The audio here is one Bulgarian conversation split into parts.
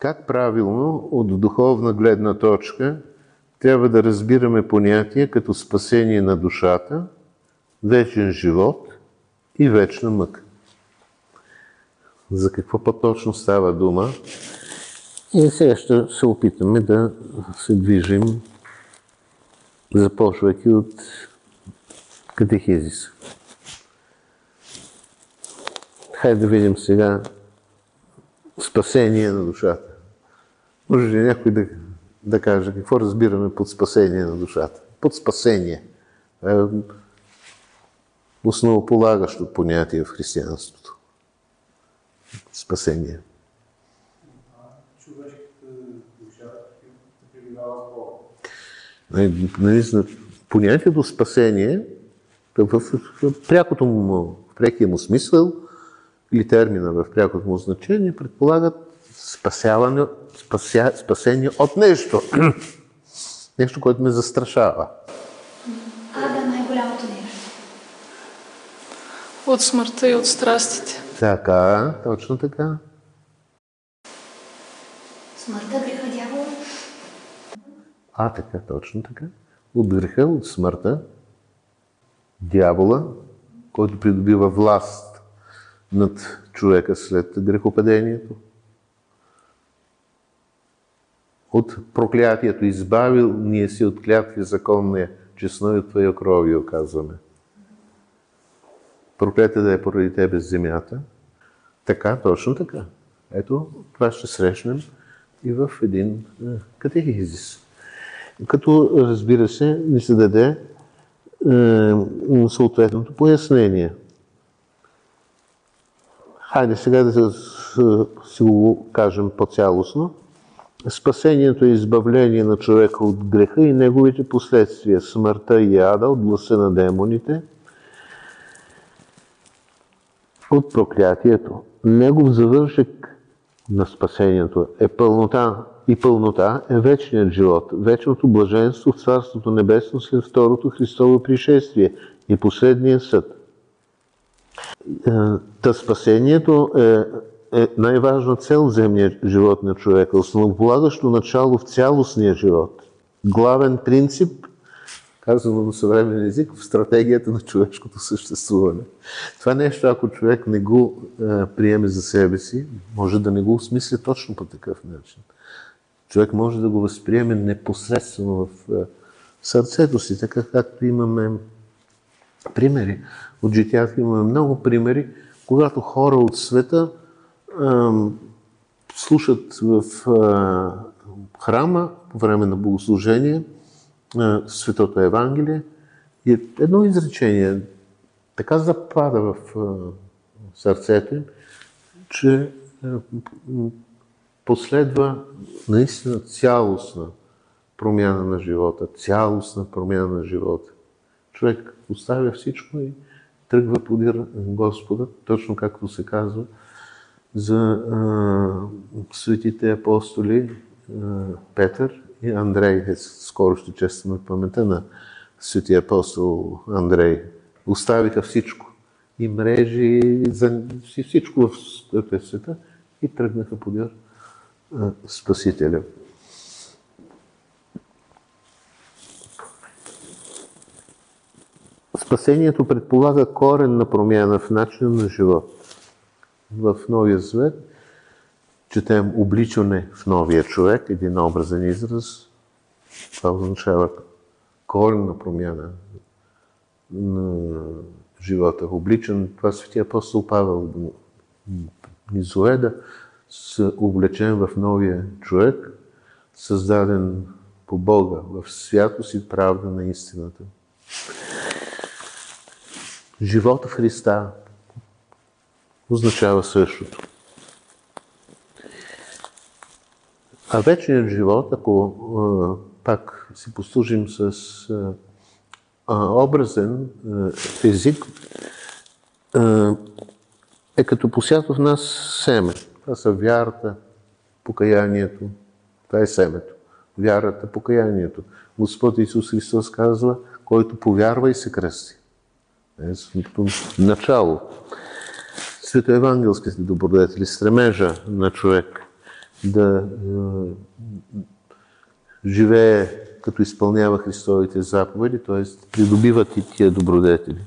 Как правилно от духовна гледна точка трябва да разбираме понятия като спасение на душата, вечен живот и вечна мъка? За какво по-точно става дума? И сега ще се опитаме да се движим, започвайки от катехизис. Хайде да видим сега спасение на душата. Може ли някой да, да каже какво разбираме под спасение на душата? Под спасение. е основополагащо понятие в християнството. Спасение. Наистина, понятието спасение в, прякото му, в прекия му смисъл или термина в прякото му значение предполагат спасяване, спася, спасение от нещо. нещо, което ме застрашава. А, да, най-голямото нещо. От смъртта и от страстите. Така, точно така. Смъртта, греха, дявола. А, така, точно така. От греха, от смъртта, дявола, който придобива власт над човека след грехопадението. От проклятието избавил ние си от клятви законния, честно и от Твоя крови, оказваме. Проклятие да е поради Тебе земята. Така, точно така. Ето, това ще срещнем и в един катехизис. Като, разбира се, ни се даде е, съответното пояснение. Хайде сега да си го кажем по-цялостно. Спасението е избавление на човека от греха и неговите последствия, смъртта и ада, от гласа на демоните, от проклятието. Негов завършек на спасението е пълнота и пълнота е вечният живот, вечното блаженство в Царството Небесно след второто Христово пришествие и последния съд. Е, та спасението е, е най-важна цел в земния живот на човека, основополагащо начало в цялостния живот. Главен принцип, казано на съвременен език, в стратегията на човешкото съществуване. Това нещо, ако човек не го е, приеме за себе си, може да не го осмисля точно по такъв начин. Човек може да го възприеме непосредствено в е, сърцето си, така както имаме примери. От житията имаме много примери, когато хора от света слушат в храма по време на богослужение Светото Евангелие и едно изречение така запада в сърцето им, че последва наистина цялостна промяна на живота, цялостна промяна на живота. Човек оставя всичко и тръгва подир Господа, точно както се казва за а, светите апостоли а, Петър и Андрей. Е, скоро ще честваме памета на светия апостол Андрей. Оставиха всичко. И мрежи, и всичко в света и тръгнаха подир Спасителя. Спасението предполага коренна промяна в начина на живот. В Новия Завет четем обличане в новия човек, един образен израз. Това означава коренна промяна на живота. Обличан, това светия апостол Павел ни да са облечен в новия човек, създаден по Бога, в святост и правда на истината. Живота Христа означава същото. А вечният живот, ако пак си послужим с образен език, е като посято в нас семе. Това са вярата, покаянието. Това е семето. Вярата, покаянието. Господ Исус Христос казва, който повярва и се кръсти. Е, начало. Светоевангелските добродетели, стремежа на човек да е, живее като изпълнява Христовите заповеди, т.е. придобиват и тия добродетели.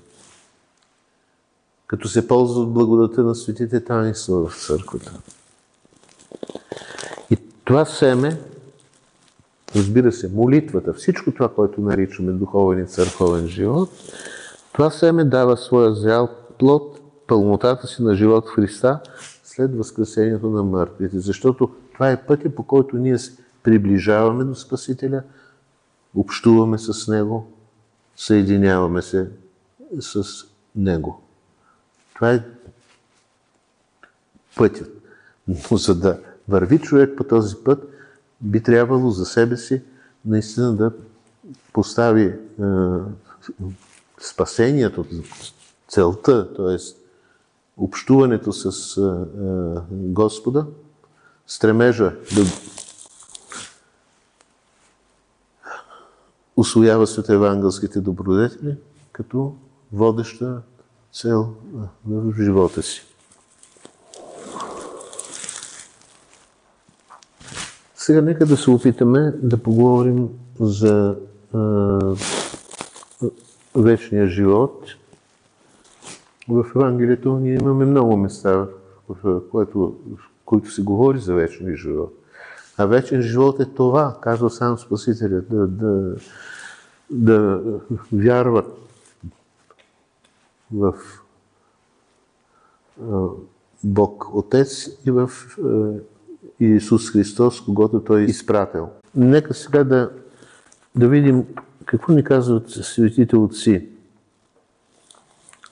Като се ползва от благодата на светите таинства в църквата. И това семе, разбира се, молитвата, всичко това, което наричаме духовен и църковен живот, това семе дава своя зрял плод, пълнотата си на живот в Христа след възкресението на мъртвите. Защото това е пътя, по който ние се приближаваме до Спасителя, общуваме с Него, съединяваме се с Него. Това е пътят. Но за да върви човек по този път, би трябвало за себе си наистина да постави е, спасението, целта, т.е. общуването с е, Господа, стремежа да освоява евангелските добродетели като водеща цел в живота си. Сега нека да се опитаме да поговорим за а, вечния живот. В Евангелието ние имаме много места, в което, в които се говори за вечния живот. А вечен живот е това, казва сам Спасителя, да, да, да вярват в Бог Отец и в Исус Христос, когато Той е изпратил. Нека сега да, да видим какво ни казват светите отци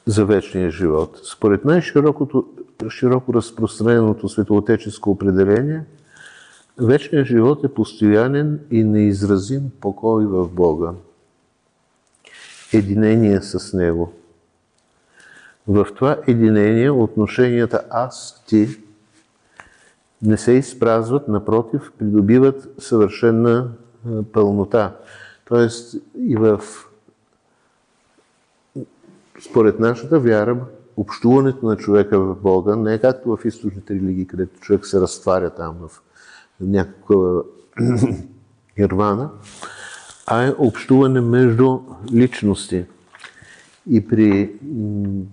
за вечния живот. Според най-широко широко разпространеното светоотеческо определение, вечният живот е постоянен и неизразим покой в Бога. Единение с Него. В това единение отношенията аз, ти не се изпразват, напротив, придобиват съвършена пълнота. Тоест и в според нашата вяра, общуването на човека в Бога не е както в източните религии, където човек се разтваря там в някаква ирвана, а е общуване между личности. И при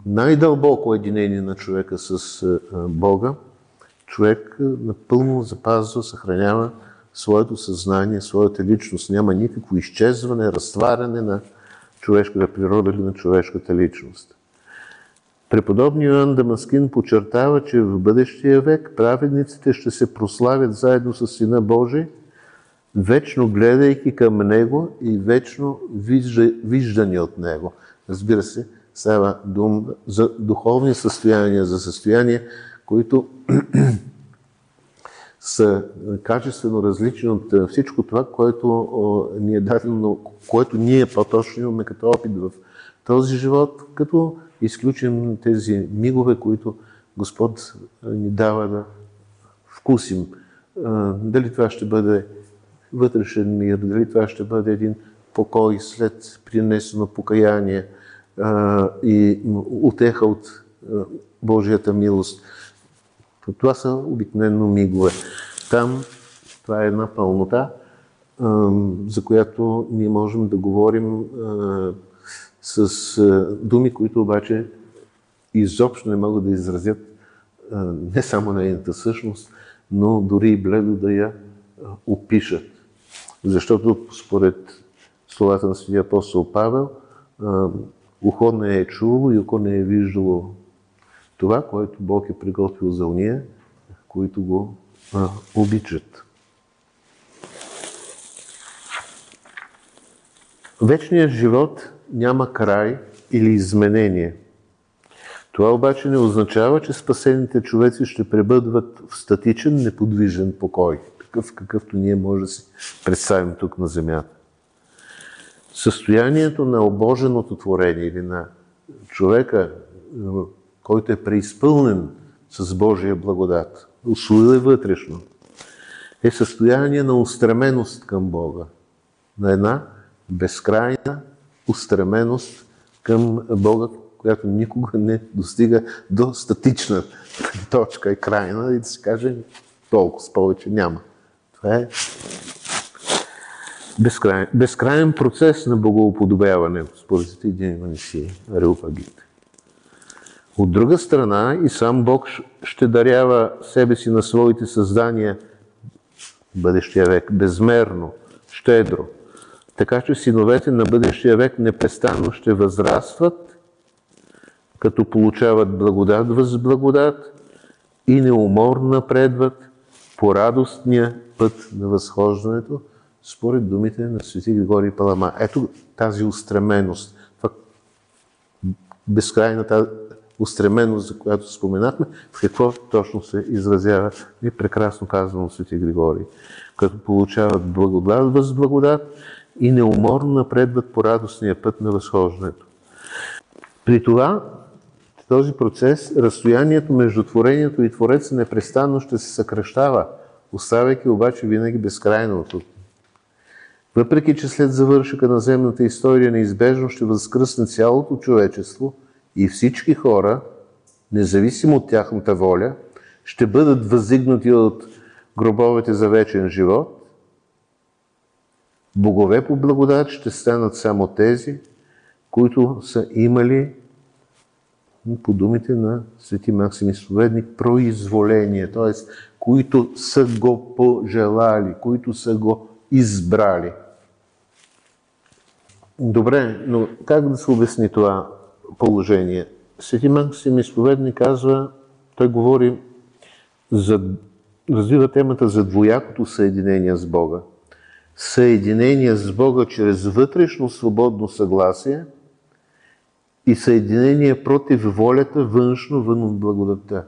най-дълбоко единение на човека с Бога, човек напълно запазва, съхранява своето съзнание, своята личност. Няма никакво изчезване, разтваряне на човешката природа или на човешката личност. Преподобният Йоан Дамаскин подчертава, че в бъдещия век праведниците ще се прославят заедно с Сина Божий, вечно гледайки към Него и вечно виждани от Него. Разбира се, става дума за духовни състояния, за състояния, които са качествено различни от всичко това, което ни е дадено, което ние по-точно имаме като опит в този живот, като изключим тези мигове, които Господ ни дава да вкусим. Дали това ще бъде вътрешен мир, дали това ще бъде един покой след принесено покаяние и отеха от Божията милост. Това са обикновено мигове. Там това е една пълнота, за която ние можем да говорим с думи, които обаче изобщо не могат да изразят не само нейната същност, но дори и бледо да я опишат. Защото според словата на Светия апостол Павел, ухо не е чуло и око не е виждало това, което Бог е приготвил за уния, които го а, обичат. Вечният живот няма край или изменение. Това обаче не означава, че спасените човеци ще пребъдват в статичен, неподвижен покой, такъв какъвто ние може да си представим тук на Земята. Състоянието на обоженото творение или на човека, който е преизпълнен с Божия благодат, усвоил е вътрешно, е състояние на устременост към Бога, на една безкрайна устременост към Бога, която никога не достига до статична точка и крайна и да се каже толкова, повече няма. Това е безкрайен, безкрайен процес на богоуподобяване, според един Манисий, Реупагит. От друга страна и сам Бог ще дарява себе си на своите създания бъдещия век безмерно, щедро. Така че синовете на бъдещия век непрестанно ще възрастват, като получават благодат въз благодат и неуморно напредват по радостния път на възхождането, според думите на свети Григорий Палама. Ето тази устременост, безкрайната устременост, за която споменахме, в какво точно се изразява и прекрасно казано свети Григорий. Като получават благодат въз благодат и неуморно напредват по радостния път на възхождането. При това, този процес, разстоянието между творението и Твореца непрестанно ще се съкръщава, оставяйки обаче винаги безкрайното. Въпреки, че след завършъка на земната история неизбежно ще възкръсне цялото човечество и всички хора, независимо от тяхната воля, ще бъдат възигнати от гробовете за вечен живот, богове по благодат ще станат само тези, които са имали, по думите на свети Максим Изповедник, произволение, т.е. които са го пожелали, които са го избрали. Добре, но как да се обясни това положение? Свети Максим Изповедник казва, той говори за, развива темата за двоякото съединение с Бога. Съединение с Бога чрез вътрешно свободно съгласие и съединение против волята външно вън от благодатта.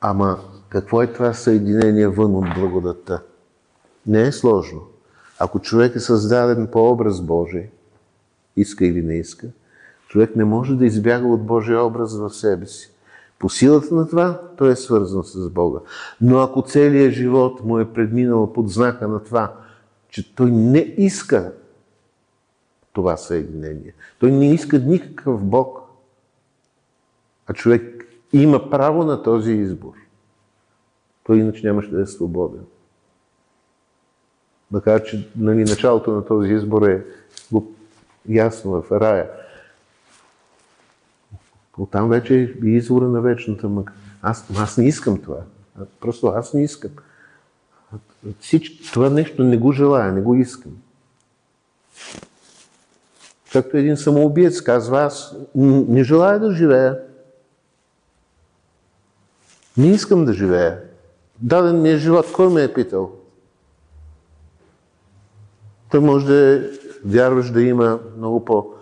Ама какво е това съединение вън от благодатта? Не е сложно. Ако човек е създаден по образ Божий, иска или не иска, човек не може да избяга от Божия образ в себе си. По силата на това, той е свързан с Бога. Но ако целият живот му е предминал под знака на това, че той не иска това съединение, той не иска никакъв Бог, а човек има право на този избор, той иначе нямаше да е свободен. Макар, че нали, началото на този избор е ясно в рая. Оттам вече е извора на вечната мъка. Аз, аз не искам това. Просто аз не искам. Всичко, това нещо не го желая, не го искам. Както един самоубиец казва, аз не желая да живея. Не искам да живея. Даден ми е живот. Кой ме е питал? Той може да е, вярваш да има много по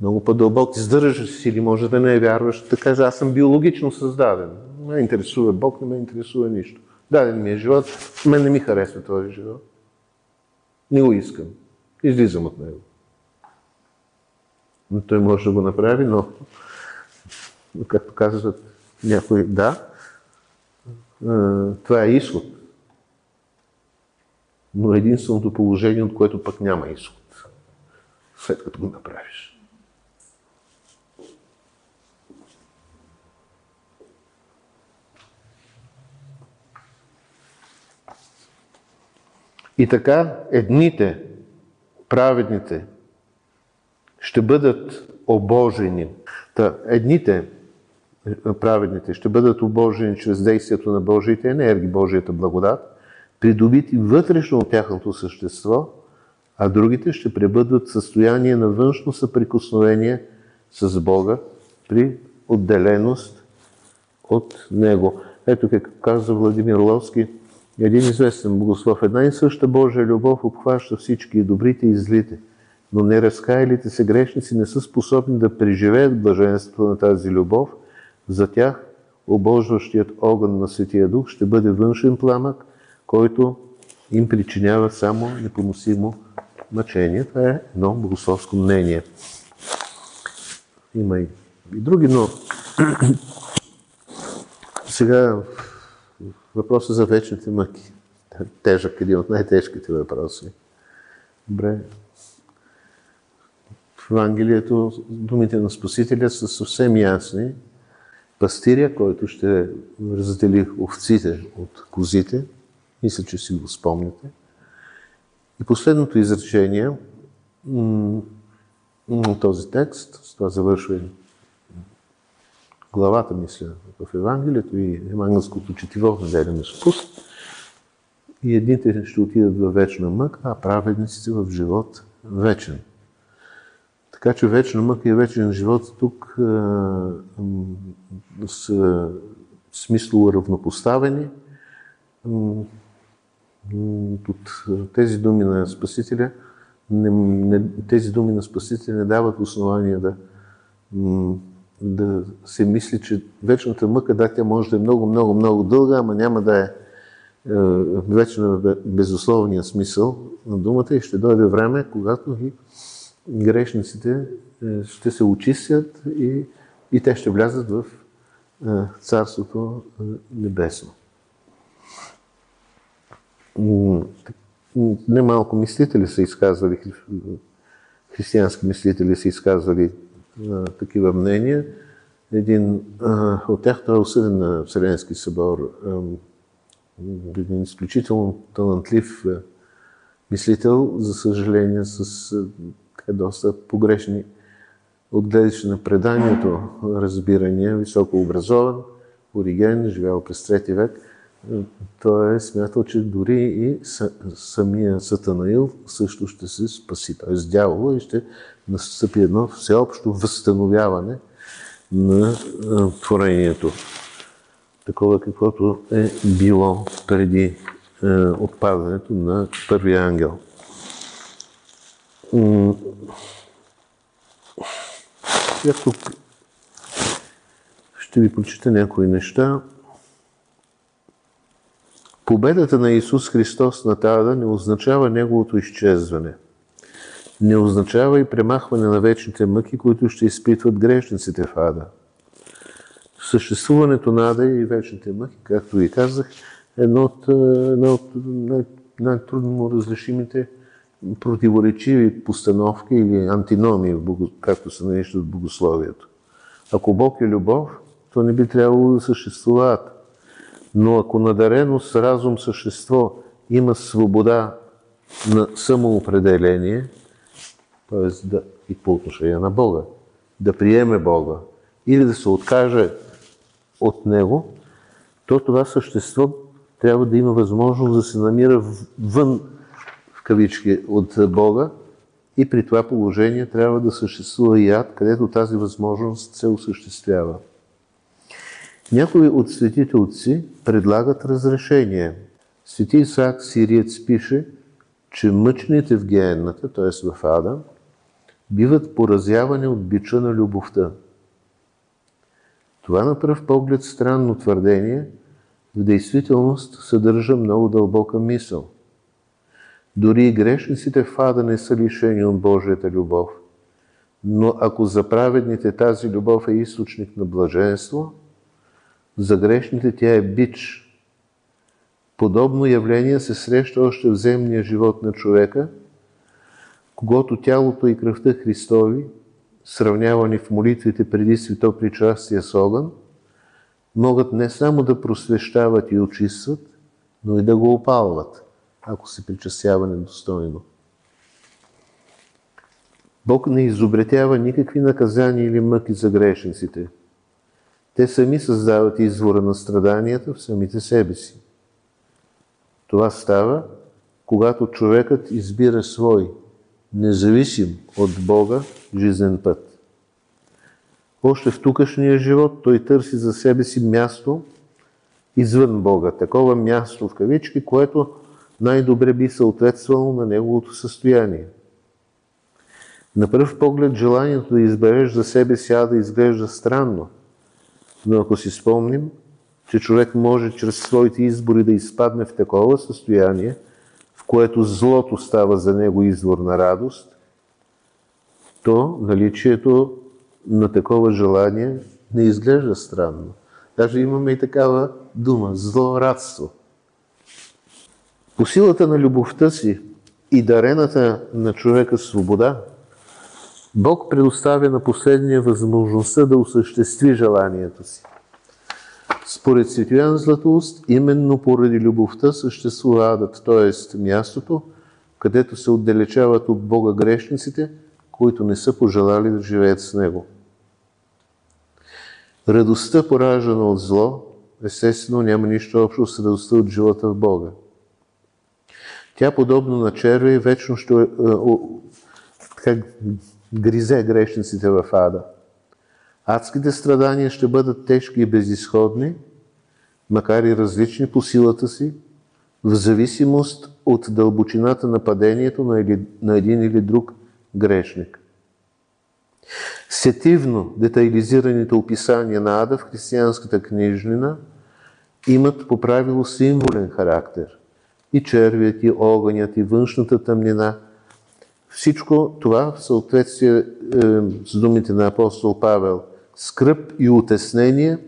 много по-дълбок издържаш или може да не е вярваш, да каже, аз съм биологично създаден. Не ме интересува Бог, не ме интересува нищо. Даден ми е живот, мен не ми харесва този живот. Не го искам. Излизам от него. Но той може да го направи, но както казват някои, да, това е изход. Но единственото положение, от което пък няма изход след като го направиш. И така, едните, праведните, ще бъдат обожени. Та, едните, праведните, ще бъдат обожени чрез действието на Божиите енергии, Божията благодат, придобити вътрешно от тяхното същество – а другите ще пребъдват в състояние на външно съприкосновение с Бога при отделеност от Него. Ето как каза Владимир Ловски, един известен богослов. Една и съща Божия любов обхваща всички, и добрите и злите, но неразкаялите се грешници не са способни да преживеят блаженството на тази любов. За тях обожващият огън на Светия Дух ще бъде външен пламък, който им причинява само непоносимо мъчение. Това е едно богословско мнение. Има и, и други, но сега въпросът за вечните мъки. Тежък, един от най-тежките въпроси. Добре. В Евангелието думите на Спасителя са съвсем ясни пастиря, който ще раздели овците от козите. Мисля, че си го спомняте. И последното изречение на този текст, с това завършва и главата, мисля, в Евангелието и евангелското четиво в неделя на. И едните ще отидат във вечна мък, а праведниците в живот вечен. Така че вечна мъка и вечен живот тук а, са смислово равнопоставени. От тези думи на Спасителя, не, не, тези думи на Спасителя не дават основания да, да се мисли, че вечната мъка, да, тя може да е много, много, много дълга, ама няма да е, е вечна безусловния смисъл на думата и ще дойде време, когато и грешниците е, ще се очистят и, и те ще влязат в е, Царството Небесно. Немалко мислители са изказвали, християнски мислители са изказвали такива мнения. Един от тях той е осъден на Вселенски събор, един изключително талантлив мислител, за съжаление, с така, доста погрешни от гледаща на преданието разбирания, високо образован, Ориген, живял през трети век. Той е смятал, че дори и самия Сатанаил също ще се спаси. Т.е. дявола и ще настъпи едно всеобщо възстановяване на творението. Такова каквото е било преди отпадането на първия ангел. Сега тук ще ви прочита някои неща. Победата на Исус Христос на Тада не означава Неговото изчезване. Не означава и премахване на вечните мъки, които ще изпитват грешниците в Ада. Съществуването на Ада и вечните мъки, както ви казах, е едно от, едно от най- най-трудно разрешимите противоречиви постановки или антиномии, както се наричат в богословието. Ако Бог е любов, то не би трябвало да съществуват. Но ако надарено с разум същество има свобода на самоопределение, т.е. Да, и по отношение на Бога, да приеме Бога или да се откаже от Него, то това същество трябва да има възможност да се намира вън кавички от Бога и при това положение трябва да съществува и ад, където тази възможност се осъществява. Някои от светите отци предлагат разрешение. Свети Исаак Сириец пише, че мъчните в геенната, т.е. в ада, биват поразявани от бича на любовта. Това на пръв поглед странно твърдение в действителност съдържа много дълбока мисъл – дори и грешниците в ада не са лишени от Божията любов. Но ако за праведните тази любов е източник на блаженство, за грешните тя е бич. Подобно явление се среща още в земния живот на човека, когато тялото и кръвта Христови, сравнявани в молитвите преди свето причастие с огън, могат не само да просвещават и очистват, но и да го опалват – ако се причастява недостойно. Бог не изобретява никакви наказания или мъки за грешниците. Те сами създават извора на страданията в самите себе си. Това става, когато човекът избира свой, независим от Бога, жизнен път. Още в тукашния живот той търси за себе си място извън Бога. Такова място в кавички, което най-добре би съответствало на неговото състояние. На пръв поглед желанието да избереш за себе си да изглежда странно, но ако си спомним, че човек може чрез своите избори да изпадне в такова състояние, в което злото става за него извор на радост, то наличието на такова желание не изглежда странно. Даже имаме и такава дума – злорадство. По силата на любовта си и дарената на човека свобода, Бог предоставя на последния възможността да осъществи желанието си. Според Светоян Златоуст, именно поради любовта съществува адът, т.е. мястото, където се отдалечават от Бога грешниците, които не са пожелали да живеят с Него. Радостта, поражена от зло, естествено няма нищо общо с радостта от живота в Бога. Тя, подобно на червей, вечно ще е, така, гризе грешниците в ада. Адските страдания ще бъдат тежки и безисходни, макар и различни по силата си, в зависимост от дълбочината на падението на един или друг грешник. Сетивно детайлизираните описания на ада в християнската книжнина имат по правило символен характер. И червият, и огънят, и външната тъмнина. Всичко това в съответствие е, с думите на апостол Павел – скръп и утеснение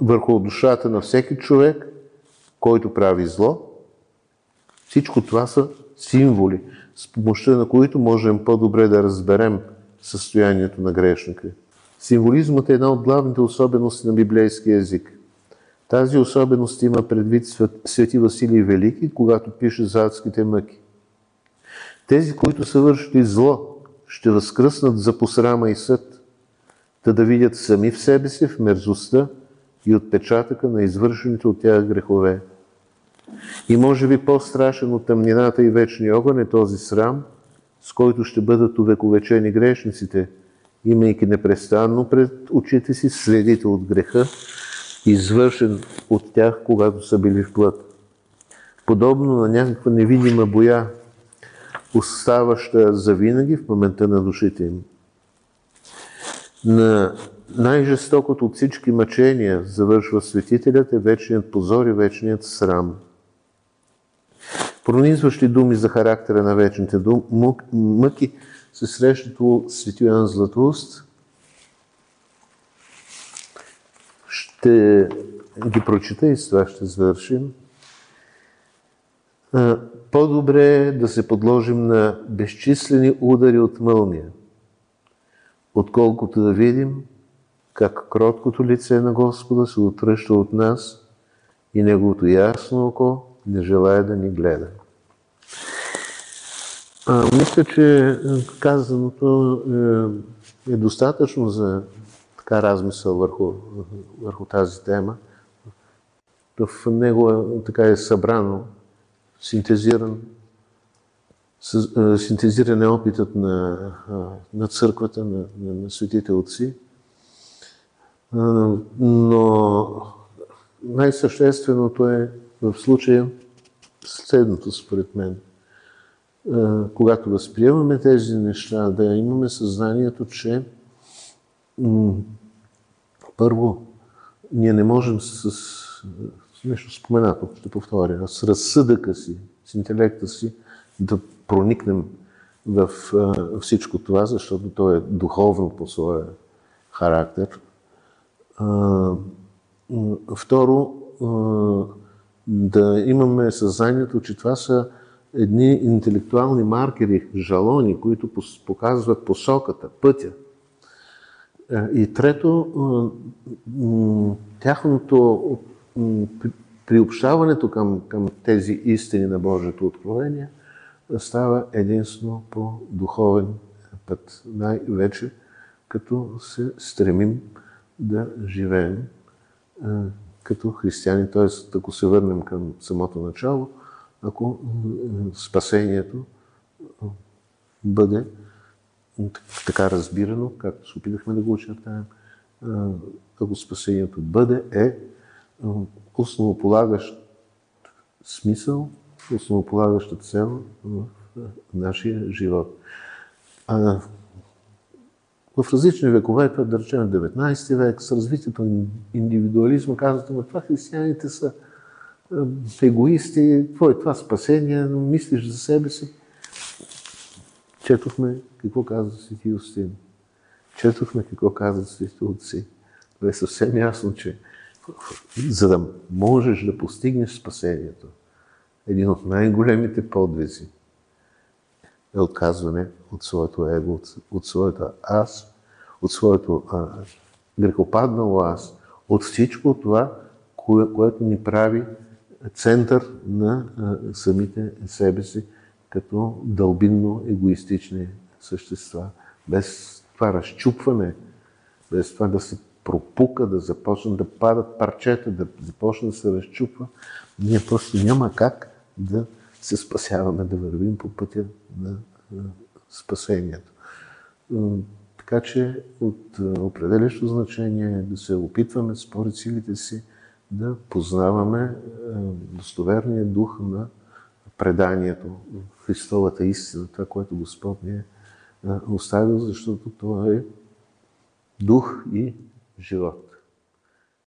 върху душата на всеки човек, който прави зло. Всичко това са символи, с помощта на които можем по-добре да разберем състоянието на грешника. Символизмът е една от главните особености на библейския език. Тази особеност има предвид Свети Василий Велики, когато пише за адските мъки. Тези, които са вършили зло, ще възкръснат за посрама и съд, та да видят сами в себе си в мерзостта и отпечатъка на извършените от тях грехове. И може би по-страшен от тъмнината и вечния огън е този срам, с който ще бъдат увековечени грешниците, имайки непрестанно пред очите си следите от греха, извършен от тях, когато са били в плът. Подобно на някаква невидима боя, оставаща завинаги в момента на душите им на най-жестокото от всички мъчения, завършва светителят, е вечният позор и вечният срам. Пронизващи думи за характера на вечните дум, мъки се срещат у Свети Йоан Златоуст. Ще ги прочита и с това ще завършим. По-добре е да се подложим на безчислени удари от мълния отколкото да видим как кроткото лице на Господа се отръща от нас и Неговото ясно око не желая да ни гледа. А, мисля, че казаното е, е достатъчно за така размисъл върху, върху тази тема. В него е, така е събрано, синтезиран синтезиран е опитът на, на църквата, на, на, на светите отци. Но най-същественото е в случая следното, според мен. Когато възприемаме тези неща, да имаме съзнанието, че първо, ние не можем с, нещо споменато, ще повторя, с разсъдъка си, с интелекта си, да проникнем в всичко това, защото то е духовно по своя характер. Второ, да имаме съзнанието, че това са едни интелектуални маркери, жалони, които показват посоката, пътя. И трето, тяхното приобщаването към, към тези истини на Божието откровение – става единствено по духовен път. Най-вече като се стремим да живеем като християни, т.е. ако се върнем към самото начало, ако спасението бъде така разбирано, както се опитахме да го очертаем, ако спасението бъде, е основополагащ смисъл основополагаща цел в нашия живот. В различни векове, това да речем 19 век, с развитието на индивидуализма, казвате, но това християните са егоисти, какво е това спасение, мислиш за себе си. Четохме какво казва Свети Юстин. Четохме какво казва Свети Отци. Това е съвсем ясно, че за да можеш да постигнеш спасението, един от най-големите подвизи е отказване от своето его, от, от своето аз, от своето а, грехопаднало аз, от всичко това, кое, което ни прави център на а, самите себе си, като дълбинно егоистични същества. Без това разчупване, без това да се пропука, да започнат да падат парчета, да започне да се разчупва, ние просто няма как да се спасяваме, да вървим по пътя на спасението. Така че от определящо значение е да се опитваме според силите си да познаваме достоверния дух на преданието, Христовата истина, това, което Господ ни е оставил, защото това е дух и живот.